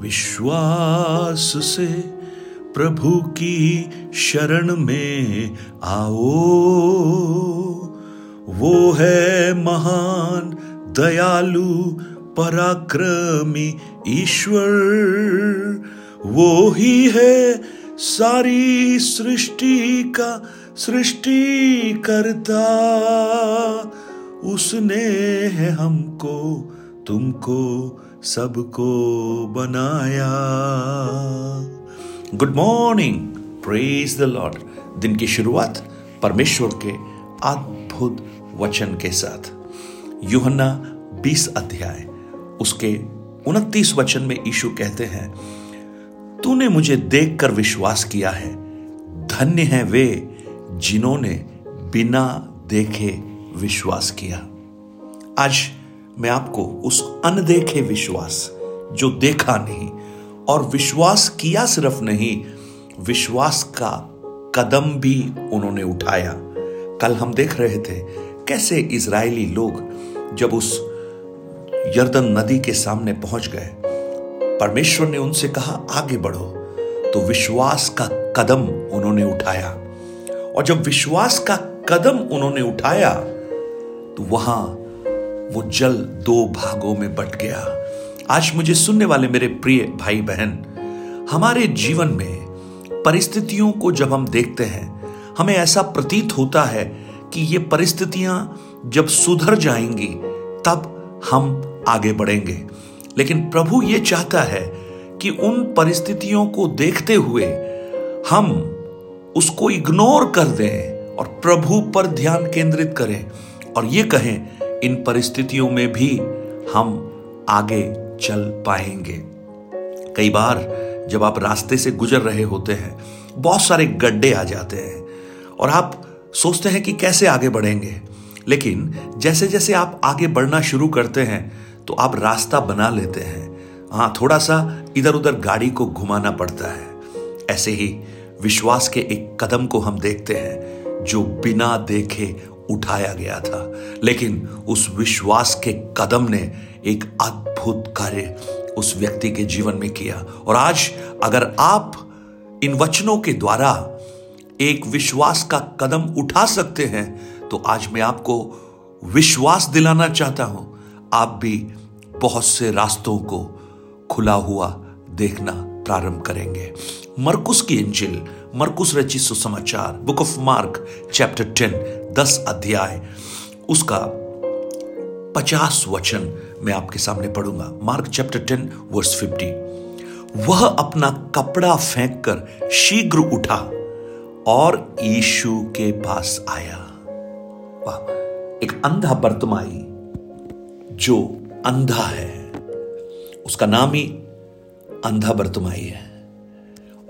विश्वास से प्रभु की शरण में आओ। वो है महान, दयालु, पराक्रमी ईश्वर। वो ही है सारी सृष्टि का सृष्टि करता उसने है हमको, तुमको सबको बनाया। Good morning praise the Lord दिन की शुरुआत परमेश्वर के अद्भुत वचन के साथ। युहन्ना 20 अध्याय, उसके 29 वचन में यीशु कहते हैं, तूने मुझे देखकर विश्वास किया है। धन्य है वे जिन्होंने बिना देखे विश्वास किया। आज मैं आपको उस अनदेखे विश्वास जो देखा नहीं और विश्वास किया सिर्फ़ नहीं, विश्वास का कदम भी उन्होंने उठाया। कल हम देख रहे थे कैसे इज़राइली लोग जब उस यर्दन नदी के सामने पहुँच गए। परमेश्वर ने उनसे कहा, आगे बढ़ो। तो विश्वास का कदम उन्होंने उठाया। और जब विश्वास का कदम उन्होंने उठाया तो वहाँ वो जल दो भागों में बट गया। आज मुझे सुनने वाले मेरे प्रिय भाई बहन हमारे जीवन में परिस्थितियों को जब हम देखते हैं, हमें ऐसा प्रतीत होता है कि ये परिस्थितियाँ जब सुधर जाएँगी, तब हम आगे बढ़ेंगे। लेकिन प्रभु ये चाहता है कि उन परिस्थितियों को देखते हुए हम उसको इग्नोर कर दें और प्रभु पर ध्यान केंद्रित करें और ये कहें इन परिस्थितियों में भी हम आगे चल पाएँगे। कई बार जब आप रास्ते से गुजर रहे होते हैं, बहुत सारे गड्ढे आ जाते हैं और आप सोचते हैं कि कैसे आगे बढ़ेंगे। लेकिन जैसे जैसे आप आगे बढ़ना शुरू करते हैं तो आप रास्ता बना लेते हैं। हाँ थोड़ा सा इधर उधर गाड़ी को घुमाना पड़ता है। ऐसे ही विश्वास के एक कदम को हम देखते हैं, जो बिना देखे उठाया गया था। लेकिन उस विश्वास के कदम ने एक अद्भुत कार्य उस व्यक्ति के जीवन में किया। और आज अगर आप इन वचनों के द्वारा एक विश्वास का कदम उठा सकते हैं तो आज मैं आपको विश्वास दिलाना चाहता हूँ। आप भी बहुत से रास्तों को खुला हुआ देखना प्रारंभ करेंगे। मरकुस की इंजिल मरकुस रचित सुसमाचार, book of Mark, chapter ten, दस अध्याय। उसका पचास वचन मैं आपके सामने पढ़ूँगा। Mark chapter ten, verse fifty वह अपना कपड़ा फेंक कर शीघ्र उठा और यीशु के पास आया। वाह, एक अंधा बर्तमाई जो अंधा है। उसका नाम ही अंधा बर्तमाई है।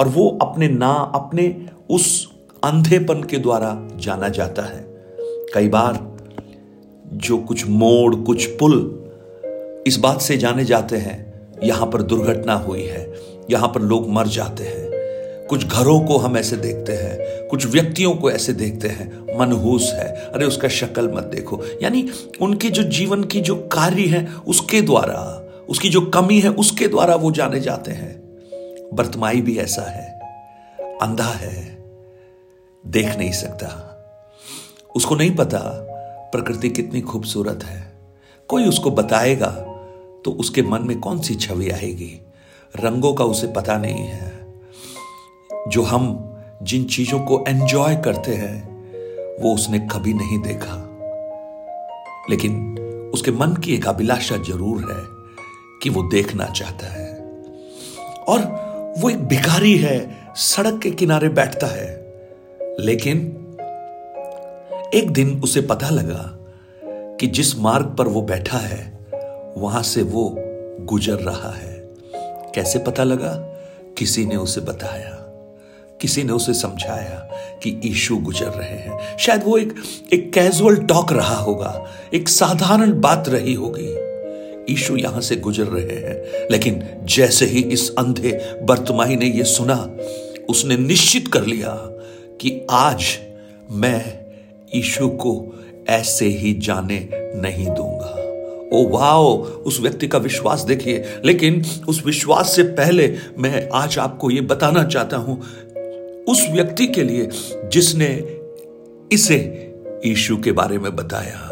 और वो अपने ना, अपने उस अंधेपन के द्वारा जाना जाता है। कई बार जो कुछ मोड़, कुछ पुल इस बात से जाने जाते हैं, यहाँ पर दुर्घटना हुई है, यहाँ पर लोग मर जाते हैं। कुछ घरों को हम ऐसे देखते हैं, कुछ व्यक्तियों को ऐसे देखते हैं, मनहूस है, अरे उसका शक्ल मत देखो। यानी उनके जो जीवन की जो कार्य है, उसके द्वारा, उसकी जो कमी है, उसके द्वारा वो जाने जाते हैं। बर्तमाई भी ऐसा है, अंधा है, देख नहीं सकता। उसको नहीं पता प्रकृति कितनी खूबसूरत है। कोई उसको बताएगा तो उसके मन में कौन सी छवि आएगी? रंगों का उसे पता नहीं है। जो हम जिन चीज़ों को एंजॉय करते हैं, वो उसने कभी नहीं देखा। लेकिन उसके मन की एक अभिलाषा ज़रूर है कि वो देखना चाहता है। और वो एक भिखारी है, सड़क के किनारे बैठता है। लेकिन एक दिन उसे पता लगा कि जिस मार्ग पर वो बैठा है, वहाँ से वो गुजर रहा है। कैसे पता लगा? किसी ने उसे बताया। किसी ने उसे समझाया कि ईशु गुजर रहे हैं। शायद वो एक एक कैजुअल टॉक रहा होगा, एक साधारण बात रही होगी। ईशु यहाँ से गुजर रहे हैं। लेकिन जैसे ही इस अंधे बर्तमाही ने यह सुना, उसने निश्चित कर लिया कि आज मैं ईशु को ऐसे ही जाने नहीं दूँगा। ओ वाओ, उस व्यक्ति का विश्वास देखिए। लेकिन उस विश्वास से पहले मैं आज आपको यह बताना चाहता हूँ, उस व्यक्ति के लिए जिसने इसे यीशु के बारे में बताया।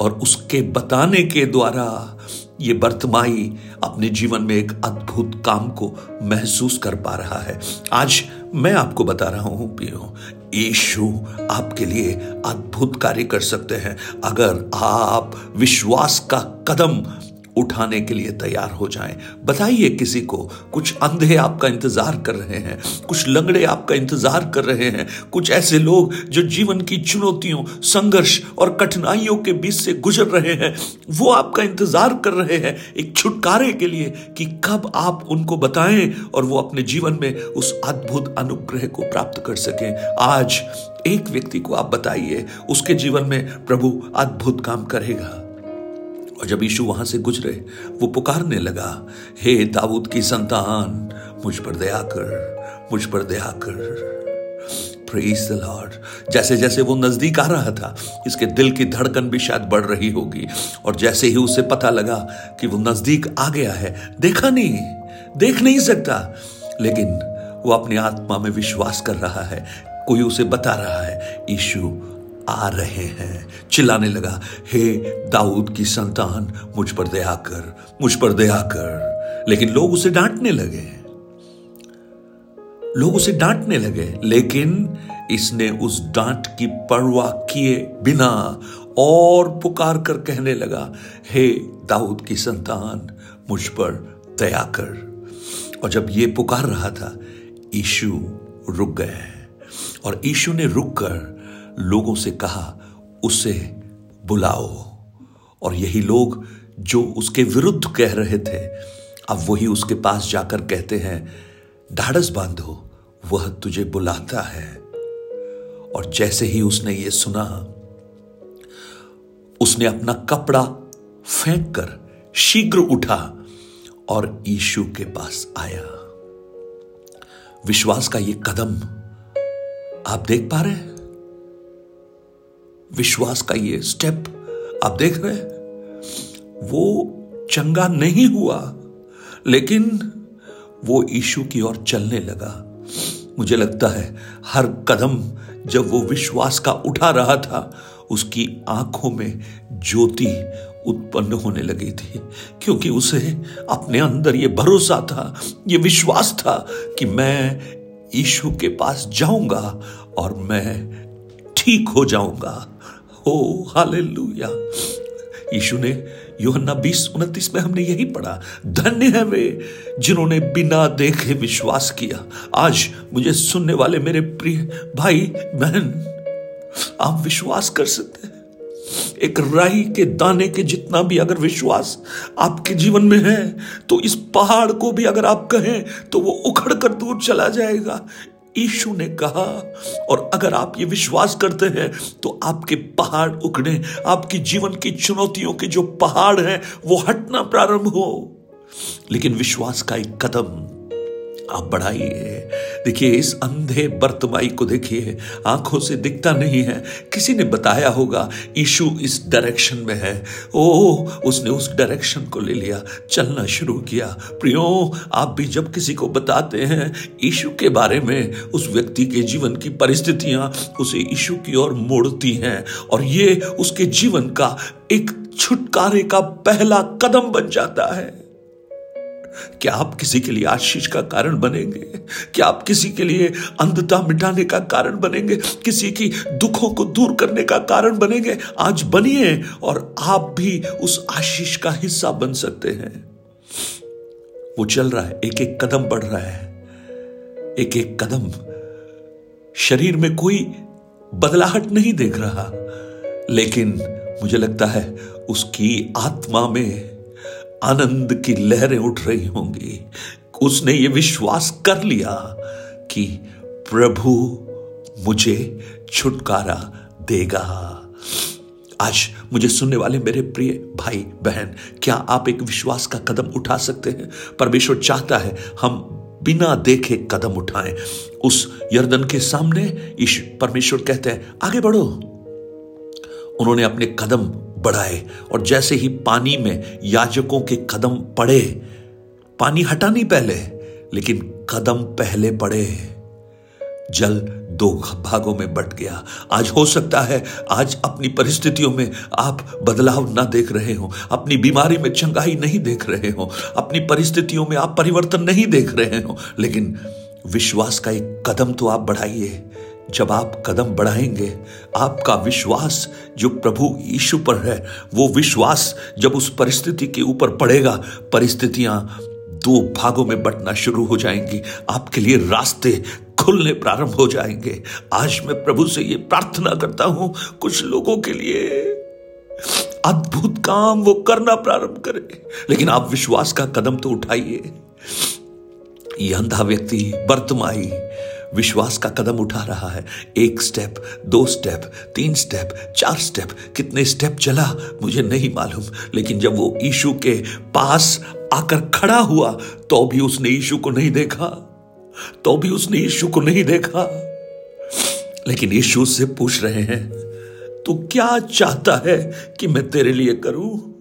और उसके बताने के द्वारा ये बर्तमाई अपने जीवन में एक अद्भुत काम को महसूस कर पा रहा है। आज मैं आपको बता रहा हूँ पियो यीशु आपके लिए अद्भुत कार्य कर सकते हैं। अगर आप विश्वास का कदम उठाने के लिए तैयार हो जाएँ। बताइए किसी को, कुछ अंधे आपका इंतज़ार कर रहे हैं, कुछ लंगड़े आपका इंतज़ार कर रहे हैं, कुछ ऐसे लोग जो जीवन की चुनौतियों, संघर्ष और कठिनाइयों के बीच से गुजर रहे हैं, वो आपका इंतज़ार कर रहे हैं एक छुटकारे के लिए कि कब आप उनको बताएँ और वो अपने जीवन में उस अद्भुत अनुग्रह को प्राप्त कर सकें। आज एक व्यक्ति को आप बताइए, उसके जीवन में प्रभु अद्भुत काम करेगा। और जब यीशु वहाँ से गुजरे, वो पुकारने लगा, हे दाऊद की संतान, मुझ पर दया कर, मुझ पर दया कर। लॉर्ड जैसे जैसे वो नज़दीक आ रहा था, इसके दिल की धड़कन भी शायद बढ़ रही होगी। और जैसे ही उसे पता लगा कि वो नज़दीक आ गया है, देखा नहीं, देख नहीं सकता। लेकिन वो अपनी आत्मा में विश्वास कर रहा है, कोई उसे बता रहा है, यीशु आ रहे हैं। चिल्लाने लगा, हे दाऊद की संतान, मुझ पर दया कर, मुझ पर दया कर। लेकिन लोग उसे डांटने लगे। लोग उसे डांटने लगे, लेकिन इसने उस डांट की परवाह किए बिना और पुकार कर कहने लगा, हे दाऊद की संतान, मुझ पर दया कर। और जब ये पुकार रहा था ईशु रुक गए। और ईशु ने रुक कर लोगों से कहा, उसे बुलाओ। और यही लोग जो उसके विरुद्ध कह रहे थे, अब वही उसके पास जाकर कहते हैं ढाढ़स बांधो, वह तुझे बुलाता है। और जैसे ही उसने ये सुना, उसने अपना कपड़ा फेंक कर शीघ्र उठा और ईशु के पास आया। विश्वास का ये कदम आप देख पा रहे हैं? विश्वास का ये स्टेप आप देख रहे हैं, वो चंगा नहीं हुआ, लेकिन वो ईशु की ओर चलने लगा। मुझे लगता है हर कदम जब वो विश्वास का उठा रहा था, उसकी आँखों में ज्योति उत्पन्न होने लगी थी, क्योंकि उसे अपने अंदर ये भरोसा था, ये विश्वास था कि मैं ईशु के पास जाऊँगा और मैं ठीक हो जाऊँगा। ओ हालेलुया। यीशु ने योहन्ना बीस उनतीस में हमने यही पढ़ा, धन्य है वे जिन्होंने बिना देखे विश्वास किया। आज मुझे सुनने वाले मेरे प्रिय भाई, बहन, आप विश्वास कर सकते हैं। एक राई के दाने के जितना भी अगर विश्वास आपके जीवन में है तो इस पहाड़ को भी अगर आप कहें तो वो उखड़ कर दूर चला जाएगा। ईशु ने कहा, और अगर आप ये विश्वास करते हैं तो आपके पहाड़ उखड़े, आपकी जीवन की चुनौतियों के जो पहाड़ हैं, वो हटना प्रारंभ हो। लेकिन विश्वास का एक कदम आप बढ़ाइए। देखिए, इस अंधे बर्तमाई को देखिए। आँखों से दिखता नहीं है। किसी ने बताया होगा ईशु इस डायरेक्शन में है। ओ, उसने उस डायरेक्शन को ले लिया, चलना शुरू किया। प्रियो, आप भी जब किसी को बताते हैं ईशु के बारे में, उस व्यक्ति के जीवन की परिस्थितियाँ उसे ईशु की ओर मोड़ती हैं। और ये उसके जीवन का एक छुटकारे का पहला कदम बन जाता है। क्या आप किसी के लिए आशीष का कारण बनेंगे? क्या आप किसी के लिए अंधता मिटाने का कारण बनेंगे? किसी की दुखों को दूर करने का कारण बनेंगे? आज बनिए और आप भी उस आशीष का हिस्सा बन सकते हैं। वो चल रहा है एक एक कदम बढ़ रहा है। एक एक कदम। शरीर में कोई बदलाहट नहीं देख रहा। लेकिन मुझे लगता है उसकी आत्मा में आनंद की लहरें उठ रही होंगी। उसने ये विश्वास कर लिया कि प्रभु मुझे छुटकारा देगा। आज मुझे सुनने वाले मेरे प्रिय भाई, बहन, क्या आप एक विश्वास का कदम उठा सकते हैं? परमेश्वर चाहता है हम बिना देखे कदम उठाएँ। उस यर्दन के सामने परमेश्वर कहते हैं, आगे बढ़ो। उन्होंने अपने कदम बढ़ाए और जैसे ही पानी में याजकों के कदम पड़े, पानी हटा नहीं पहले, लेकिन कदम पहले पड़े। जल दो भागों में बट गया। आज हो सकता है, आज अपनी परिस्थितियों में आप बदलाव ना देख रहे हो, अपनी बीमारी में चंगाई नहीं देख रहे हो, अपनी परिस्थितियों में आप परिवर्तन नहीं देख रहे हो, लेकिन विश्वास का एक कदम तो आप बढ़ाइए। जब आप कदम बढ़ाएँगे, आपका विश्वास जो प्रभु यीशु पर है, वो विश्वास जब उस परिस्थिति के ऊपर पड़ेगा, परिस्थितियाँ दो भागों में बटना शुरू हो जाएँगी। आपके लिए रास्ते खुलने प्रारंभ हो जाएँगे। आज मैं प्रभु से ये प्रार्थना करता हूँ, कुछ लोगों के लिए अद्भुत काम वो करना प्रारंभ करे। लेकिन आप विश्वास का कदम तो उठाइए। ये अंधा व्यक्ति बर्तमाई विश्वास का कदम उठा रहा है। एक स्टेप दो स्टेप तीन स्टेप चार स्टेप कितने स्टेप चला, मुझे नहीं मालूम। लेकिन जब वो यीशु के पास आकर खड़ा हुआ तो भी उसने यीशु को नहीं देखा। तो भी उसने यीशु को नहीं देखा। लेकिन यीशु से पूछ रहे हैं, तू क्या चाहता है कि मैं तेरे लिए करूँ?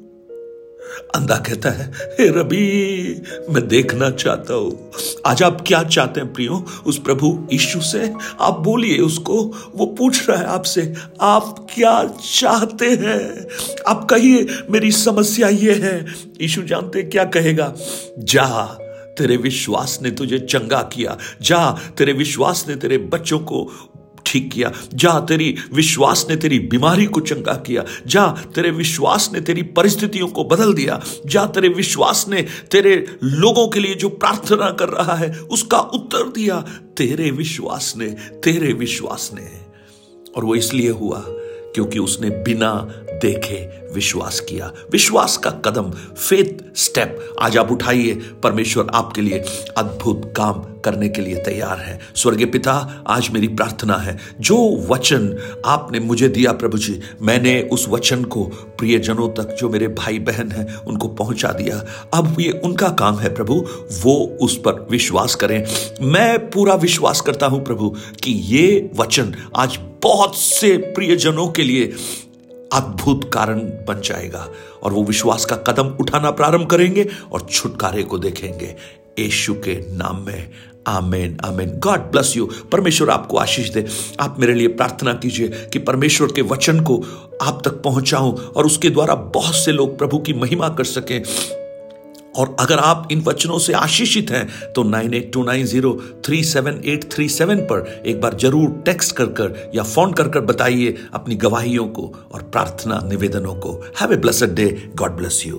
अंधा कहता है, हे रबी, मैं देखना चाहता हूँ। आज आप क्या चाहते हैं प्रियो? उस प्रभु यीशु से आप बोलिए उसको। वो पूछ रहा है आपसे, आप क्या चाहते हैं? आप कहिए मेरी समस्या ये है। यीशु जानते क्या कहेगा, जा, तेरे विश्वास ने तुझे चंगा किया। जा, तेरे विश्वास ने तेरे बच्चों को ठीक किया। जा तेरी विश्वास ने तेरी बीमारी को चंगा किया। जा तेरे विश्वास ने तेरी परिस्थितियों को बदल दिया। जा तेरे विश्वास ने तेरे लोगों के लिए जो प्रार्थना कर रहा है, उसका उत्तर दिया। तेरे विश्वास ने, तेरे विश्वास ने। और वो इसलिए हुआ क्योंकि उसने बिना देखे, विश्वास किया। विश्वास का कदम फेथ स्टेप आज आप उठाइए, परमेश्वर आपके लिए अद्भुत काम करने के लिए तैयार है। स्वर्गीय पिता, आज मेरी प्रार्थना है, जो वचन आपने मुझे दिया प्रभु जी, मैंने उस वचन को प्रियजनों तक, जो मेरे भाई बहन हैं, उनको पहुँचा दिया। अब ये उनका काम है प्रभु, वो उस पर विश्वास करें। मैं पूरा विश्वास करता हूँ प्रभु, कि ये वचन आज बहुत से प्रियजनों के लिए अद्भुत कारण बन जाएगा और वो विश्वास का कदम उठाना प्रारंभ करेंगे और छुटकारे को देखेंगे। यशु के नाम में। आमेन आमेन। गॉड ब्लस यू परमेश्वर आपको आशीष दे। आप मेरे लिए प्रार्थना कीजिए कि परमेश्वर के वचन को आप तक पहुंचाऊं और उसके द्वारा बहुत से लोग प्रभु की महिमा कर सकें। और अगर आप इन वचनों से आशीषित हैं तो nine eight two nine zero three seven eight three seven पर एक बार ज़रूर टेक्स्ट कर कर या फ़ोन कर कर बताइए अपनी गवाहियों को और प्रार्थना निवेदनों को। Have a blessed day God bless you